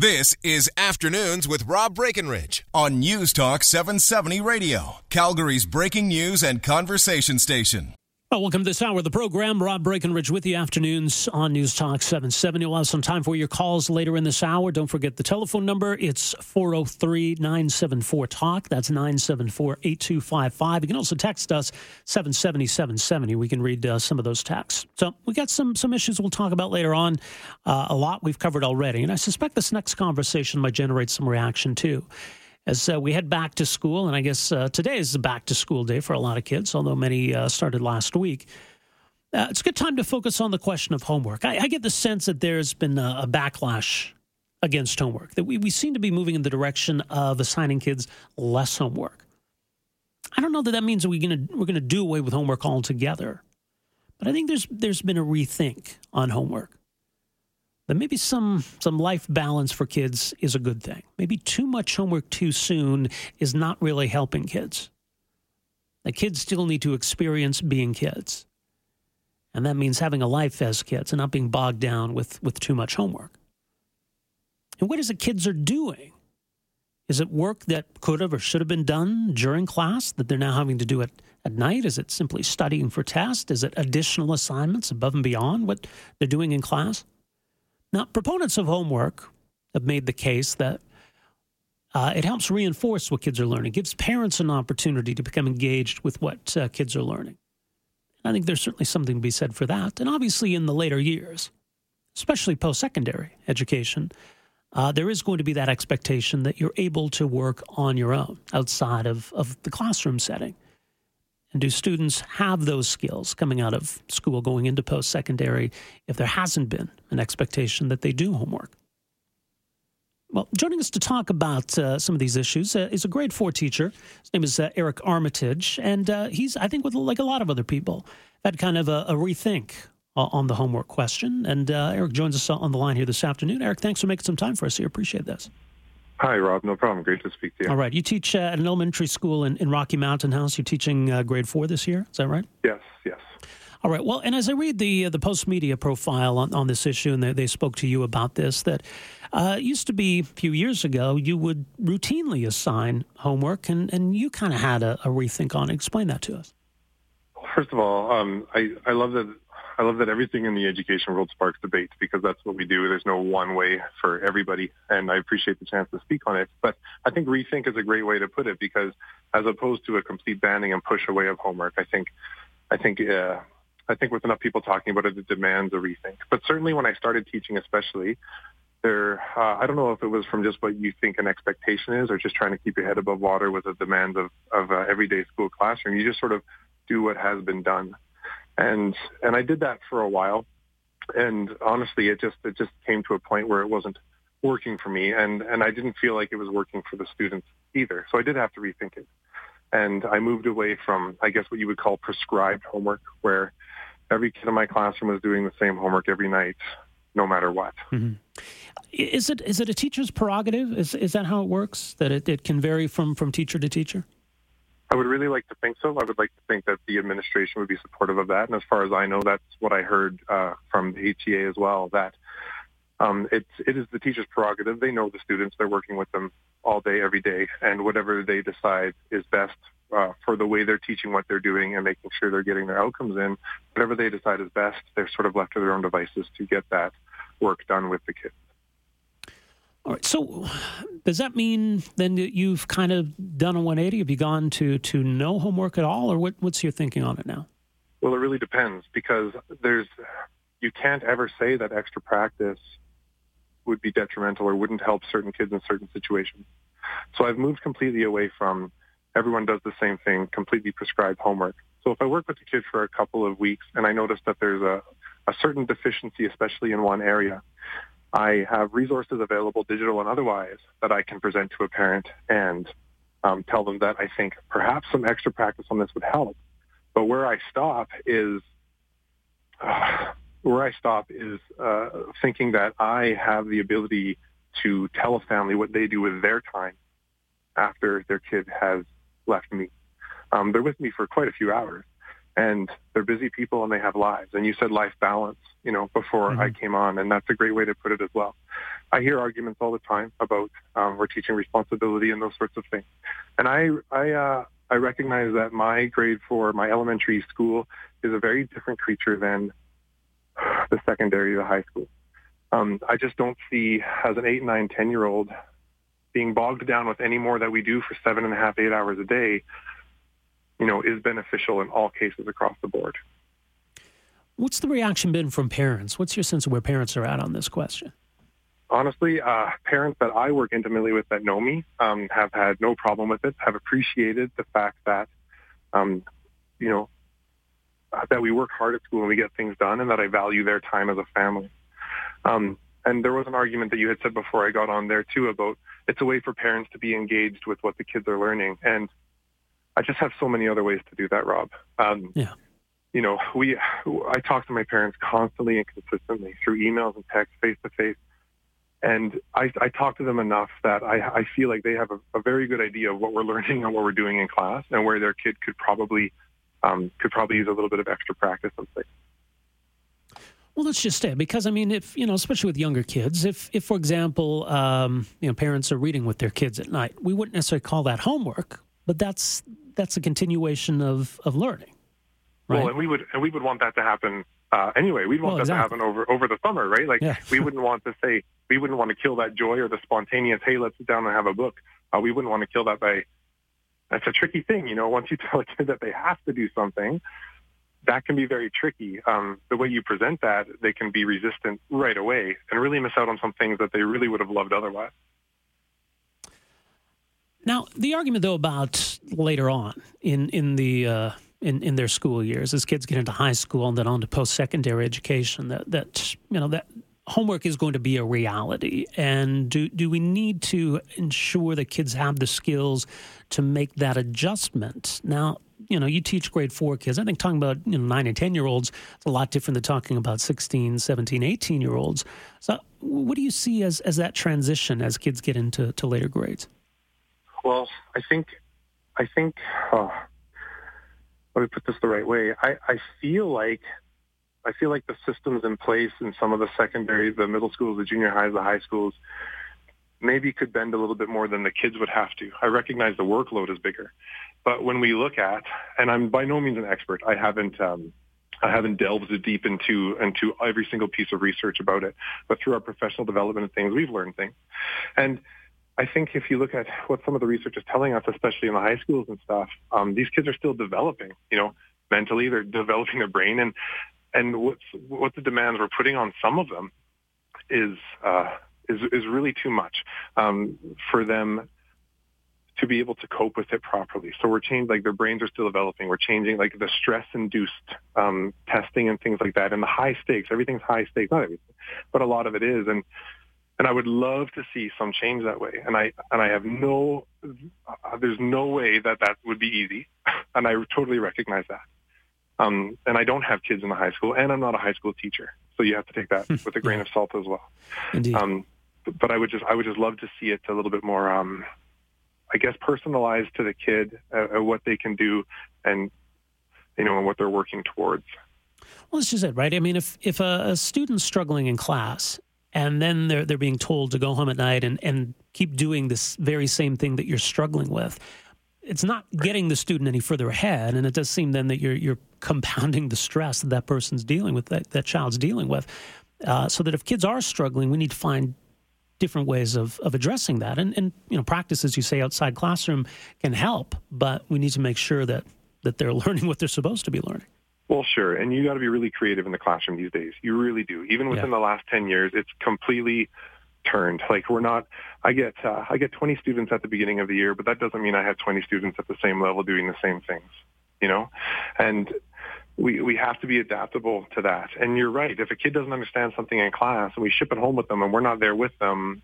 This is Afternoons with Rob Breckenridge on News Talk 770 Radio, Calgary's breaking news and conversation station. Well, welcome to this hour of the program. Rob Breckenridge with you afternoons on News Talk 770. We'll have some time for your calls later in this hour. Don't forget the telephone number. It's 403 974 TALK. That's 974 8255. You can also text us 770 770. We can read uh, some of those texts. So we got some, some issues we'll talk about later on. Uh, a lot we've covered already. And I suspect this next conversation might generate some reaction too as uh, we head back to school. And I guess uh, today is the back to school day for a lot of kids, although many uh, started last week. Uh, it's a good time to focus on the question of homework. I, I get the sense that there's been a, a, backlash against homework, that we, we seem to be moving in the direction of assigning kids less homework. I don't know that that means we're going we're gonna do away with homework altogether, but I think there's, there's been a rethink on homework that maybe some some life balance for kids is a good thing. Maybe too much homework too soon is not really helping kids. The kids still need to experience being kids. And that means having a life as kids and not being bogged down with, with too much homework. And what is it kids are doing? Is it work that could have or should have been done during class that they're now having to do it at night? Is it simply studying for tests? Is it additional assignments above and beyond what they're doing in class? Now, proponents of homework have made the case that uh, it helps reinforce what kids are learning, gives parents an opportunity to become engaged with what uh, kids are learning. I think there's certainly something to be said for that. And obviously, in the later years, especially post secondary education, uh, there is going to be that expectation that you're able to work on your own outside of, of the classroom setting. And do students have those skills coming out of school, going into post secondary, if there hasn't been an expectation that they do homework? Well, joining us to talk about uh, some of these issues uh, is a grade four teacher. His name is uh, Eric Armitage, and uh, he's, I think, with like a lot of other people, had kind of a, a rethink on the homework question. And uh, Eric joins us on the line here this afternoon. Eric, thanks for making some time for us. We appreciate this. Hi, Rob. No problem. Great to speak to you. All right. You teach uh, at an elementary school in, in Rocky Mountain House. You're teaching uh, grade four this year. Is that right? Yes, yes. All right. Well, and as I read the uh, the Postmedia profile on, on this issue, and they, they spoke to you about this, that uh, used to be a few years ago, you would routinely assign homework, and, and you kind of had a, a, rethink on it. Explain that to us. First of all, um, I, I love that I love that everything in the education world sparks debate because that's what we do. There's no one way for everybody, and I appreciate the chance to speak on it. But I think rethink is a great way to put it because, as opposed to a complete banning and push away of homework, I think, I think, uh, I think with enough people talking about it, it demands a rethink. But certainly, when I started teaching, especially, there, uh, I don't know if it was from just what you think an expectation is, or just trying to keep your head above water with the demands of of uh, everyday school classroom. You just sort of do what has been done and and I did that for a while, and honestly, it just it just came to a point where it wasn't working for me, and and I didn't feel like it was working for the students either. So I did have to rethink it, and I moved away from I guess what you would call prescribed homework, where every kid in my classroom was doing the same homework every night, no matter what. Mm-hmm. Is it is it a teacher's prerogative? Is is that how it works? That it, it can vary from from teacher to teacher? I would really like to think so. I would like to think that the administration would be supportive of that. And as far as I know, that's what I heard uh, from the ATA as well, that um, it's, it is the teacher's prerogative. They know the students. They're working with them all day, every day. And whatever they decide is best uh, for the way they're teaching what they're doing and making sure they're getting their outcomes in, whatever they decide is best, they're sort of left to their own devices to get that work done with the kids. All right. So, does that mean then that you've kind of done a 180? Have you gone to to no homework at all, or what, what's your thinking on it now? Well, it really depends because there's you can't ever say that extra practice would be detrimental or wouldn't help certain kids in certain situations. So I've moved completely away from everyone does the same thing, completely prescribed homework. So if I work with a kid for a couple of weeks and I notice that there's a, a certain deficiency, especially in one area, I have resources available, digital and otherwise, that I can present to a parent and um, tell them that I think perhaps some extra practice on this would help. But where I stop is uh, where I stop is uh, thinking that I have the ability to tell a family what they do with their time after their kid has left me. Um, they're with me for quite a few hours, and they're busy people and they have lives. And you said life balance, you know, before mm-hmm. I came on, and that's a great way to put it as well. I hear arguments all the time about um, we're teaching responsibility and those sorts of things, and I I uh, I recognize that my grade four, my elementary school, is a very different creature than the secondary, the high school. Um, I just don't see as an eight, nine, ten year old being bogged down with any more that we do for seven and a half, eight hours a day, you know, is beneficial in all cases across the board. What's the reaction been from parents? What's your sense of where parents are at on this question? Honestly, uh, parents that I work intimately with that know me um, have had no problem with it, have appreciated the fact that, um, you know, uh, that we work hard at school and we get things done and that I value their time as a family. Um, and there was an argument that you had said before I got on there too about it's a way for parents to be engaged with what the kids are learning. And I just have so many other ways to do that, Rob. Um, yeah. You know, we I talk to my parents constantly and consistently through emails and text, face to face, and I, I talk to them enough that I, I feel like they have a, a very good idea of what we're learning and what we're doing in class, and where their kid could probably um, could probably use a little bit of extra practice and things. Well, let's just say because I mean, if you know, especially with younger kids, if if for example, um, you know, parents are reading with their kids at night, we wouldn't necessarily call that homework, but that's that's a continuation of of learning. Right? Well, and we would and we would want that to happen uh, anyway. We'd want well, that exactly. to happen over over the summer, right? Like yeah. we wouldn't want to say we wouldn't want to kill that joy or the spontaneous. Hey, let's sit down and have a book. Uh, we wouldn't want to kill that by. That's a tricky thing, you know. Once you tell a kid that they have to do something, that can be very tricky. Um, the way you present that, they can be resistant right away and really miss out on some things that they really would have loved otherwise. Now, the argument though about later on in in the uh, in in their school years, as kids get into high school and then on to post secondary education, that that you know that homework is going to be a reality, and do do we need to ensure that kids have the skills to make that adjustment? Now, you know, you teach grade four kids. I think talking about, you know, nine and 10 year olds is a lot different than talking about 16, 17, 18 year olds. So, what do you see as, as that transition as kids get into to later grades? Well, I think, I think, oh, let me put this the right way. I, I feel like, I feel like the systems in place in some of the secondary, the middle schools, the junior highs, the high schools, maybe could bend a little bit more than the kids would have to. I recognize the workload is bigger. But when we look at, and I'm by no means an expert, I haven't, um, I haven't delved deep into into every single piece of research about it. But through our professional development and things, we've learned things. And I think if you look at what some of the research is telling us, especially in the high schools and stuff, um, these kids are still developing. You know, mentally, they're developing their brain, and and what's what the demands we're putting on some of them is uh, is is really too much um, for them to be able to cope with it properly. So we're changing, like their brains are still developing. We're changing like the stress-induced um, testing and things like that, and the high stakes. Everything's high stakes, not everything, but a lot of it is. And and I would love to see some change that way. And I and I have no, uh, there's no way that that would be easy, and I totally recognize that. Um, and I don't have kids in the high school, and I'm not a high school teacher, so you have to take that with a grain of salt as well. Indeed. Um, but I would just I would just love to see it a little bit more um, I guess, personalized to the kid uh, what they can do and, you know, and what they're working towards. Well, this is it, right? I mean, if, if a, a student's struggling in class and then they're, they're being told to go home at night and, and keep doing this very same thing that you're struggling with, it's not getting the student any further ahead. And it does seem then that you're, you're compounding the stress that that person's dealing with, that, that child's dealing with. Uh, so that if kids are struggling, we need to find different ways of, of addressing that. And, and, you know, practice, as you say, outside classroom can help, but we need to make sure that, that they're learning what they're supposed to be learning. Well, sure. And you got to be really creative in the classroom these days. You really do. Even within yeah. the last 10 years, it's completely turned. Like we're not, I get, uh, I get 20 students at the beginning of the year, but that doesn't mean I have 20 students at the same level doing the same things, you know? And we, we have to be adaptable to that. And you're right. If a kid doesn't understand something in class and we ship it home with them and we're not there with them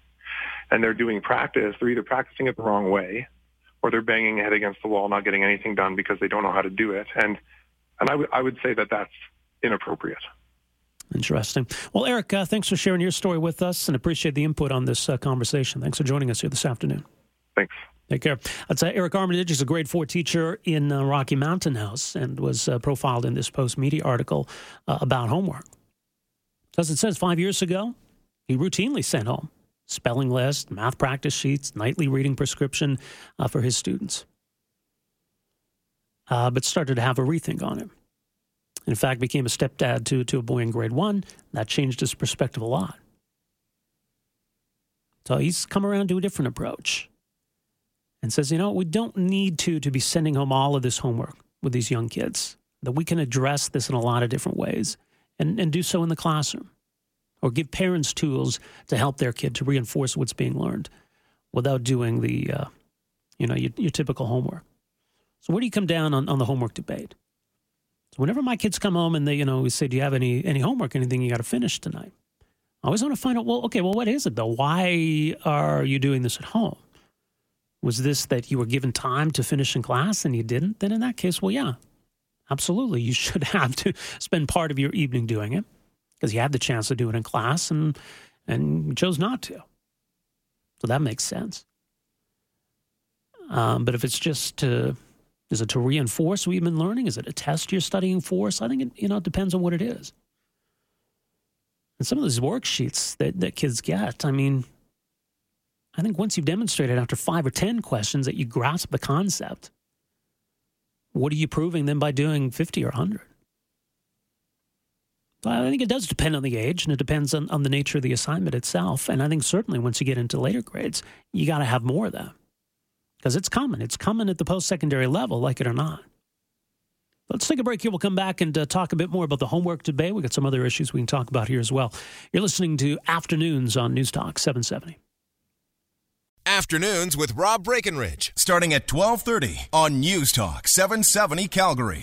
and they're doing practice, they're either practicing it the wrong way or they're banging head against the wall, not getting anything done because they don't know how to do it. And, and I, w- I would say that that's inappropriate. Interesting. Well, Eric, uh, thanks for sharing your story with us and appreciate the input on this uh, conversation. Thanks for joining us here this afternoon. Thanks. Take care. That's uh, Eric Armitage. He's a grade four teacher in uh, Rocky Mountain House and was uh, profiled in this Postmedia article uh, about homework. As it says, five years ago, he routinely sent home spelling list, math practice sheets, nightly reading prescription uh, for his students. Uh, but started to have a rethink on it. In fact, became a stepdad to, to a boy in grade one. That changed his perspective a lot. So he's come around to a different approach and says, you know, we don't need to to be sending home all of this homework with these young kids. That we can address this in a lot of different ways and, and do so in the classroom or give parents tools to help their kid to reinforce what's being learned without doing the, uh, you know, your, your typical homework. So where do you come down on, on the homework debate? So whenever my kids come home and they, you know, we say, do you have any, any homework, anything you got to finish tonight? I always want to find out, well, okay, well, what is it though? Why are you doing this at home? Was this that you were given time to finish in class and you didn't? Then in that case, well, yeah, absolutely. You should have to spend part of your evening doing it because you had the chance to do it in class and, and chose not to. So that makes sense. Um, but if it's just to, is it to reinforce what you've been learning? Is it a test you're studying for? So I think it, you know, it depends on what it is. And some of those worksheets that, that kids get, I mean, I think once you've demonstrated after five or 10 questions that you grasp the concept, what are you proving then by doing 50 or 100? I think it does depend on the age and it depends on, on the nature of the assignment itself. And I think certainly once you get into later grades, you got to have more of that because it's coming. It's coming at the post secondary level, like it or not. Let's take a break here. We'll come back and uh, talk a bit more about the homework debate. We've got some other issues we can talk about here as well. You're listening to Afternoons on News Talk 770. Afternoons with Rob Breckenridge, starting at 1230 on News Talk 770 Calgary.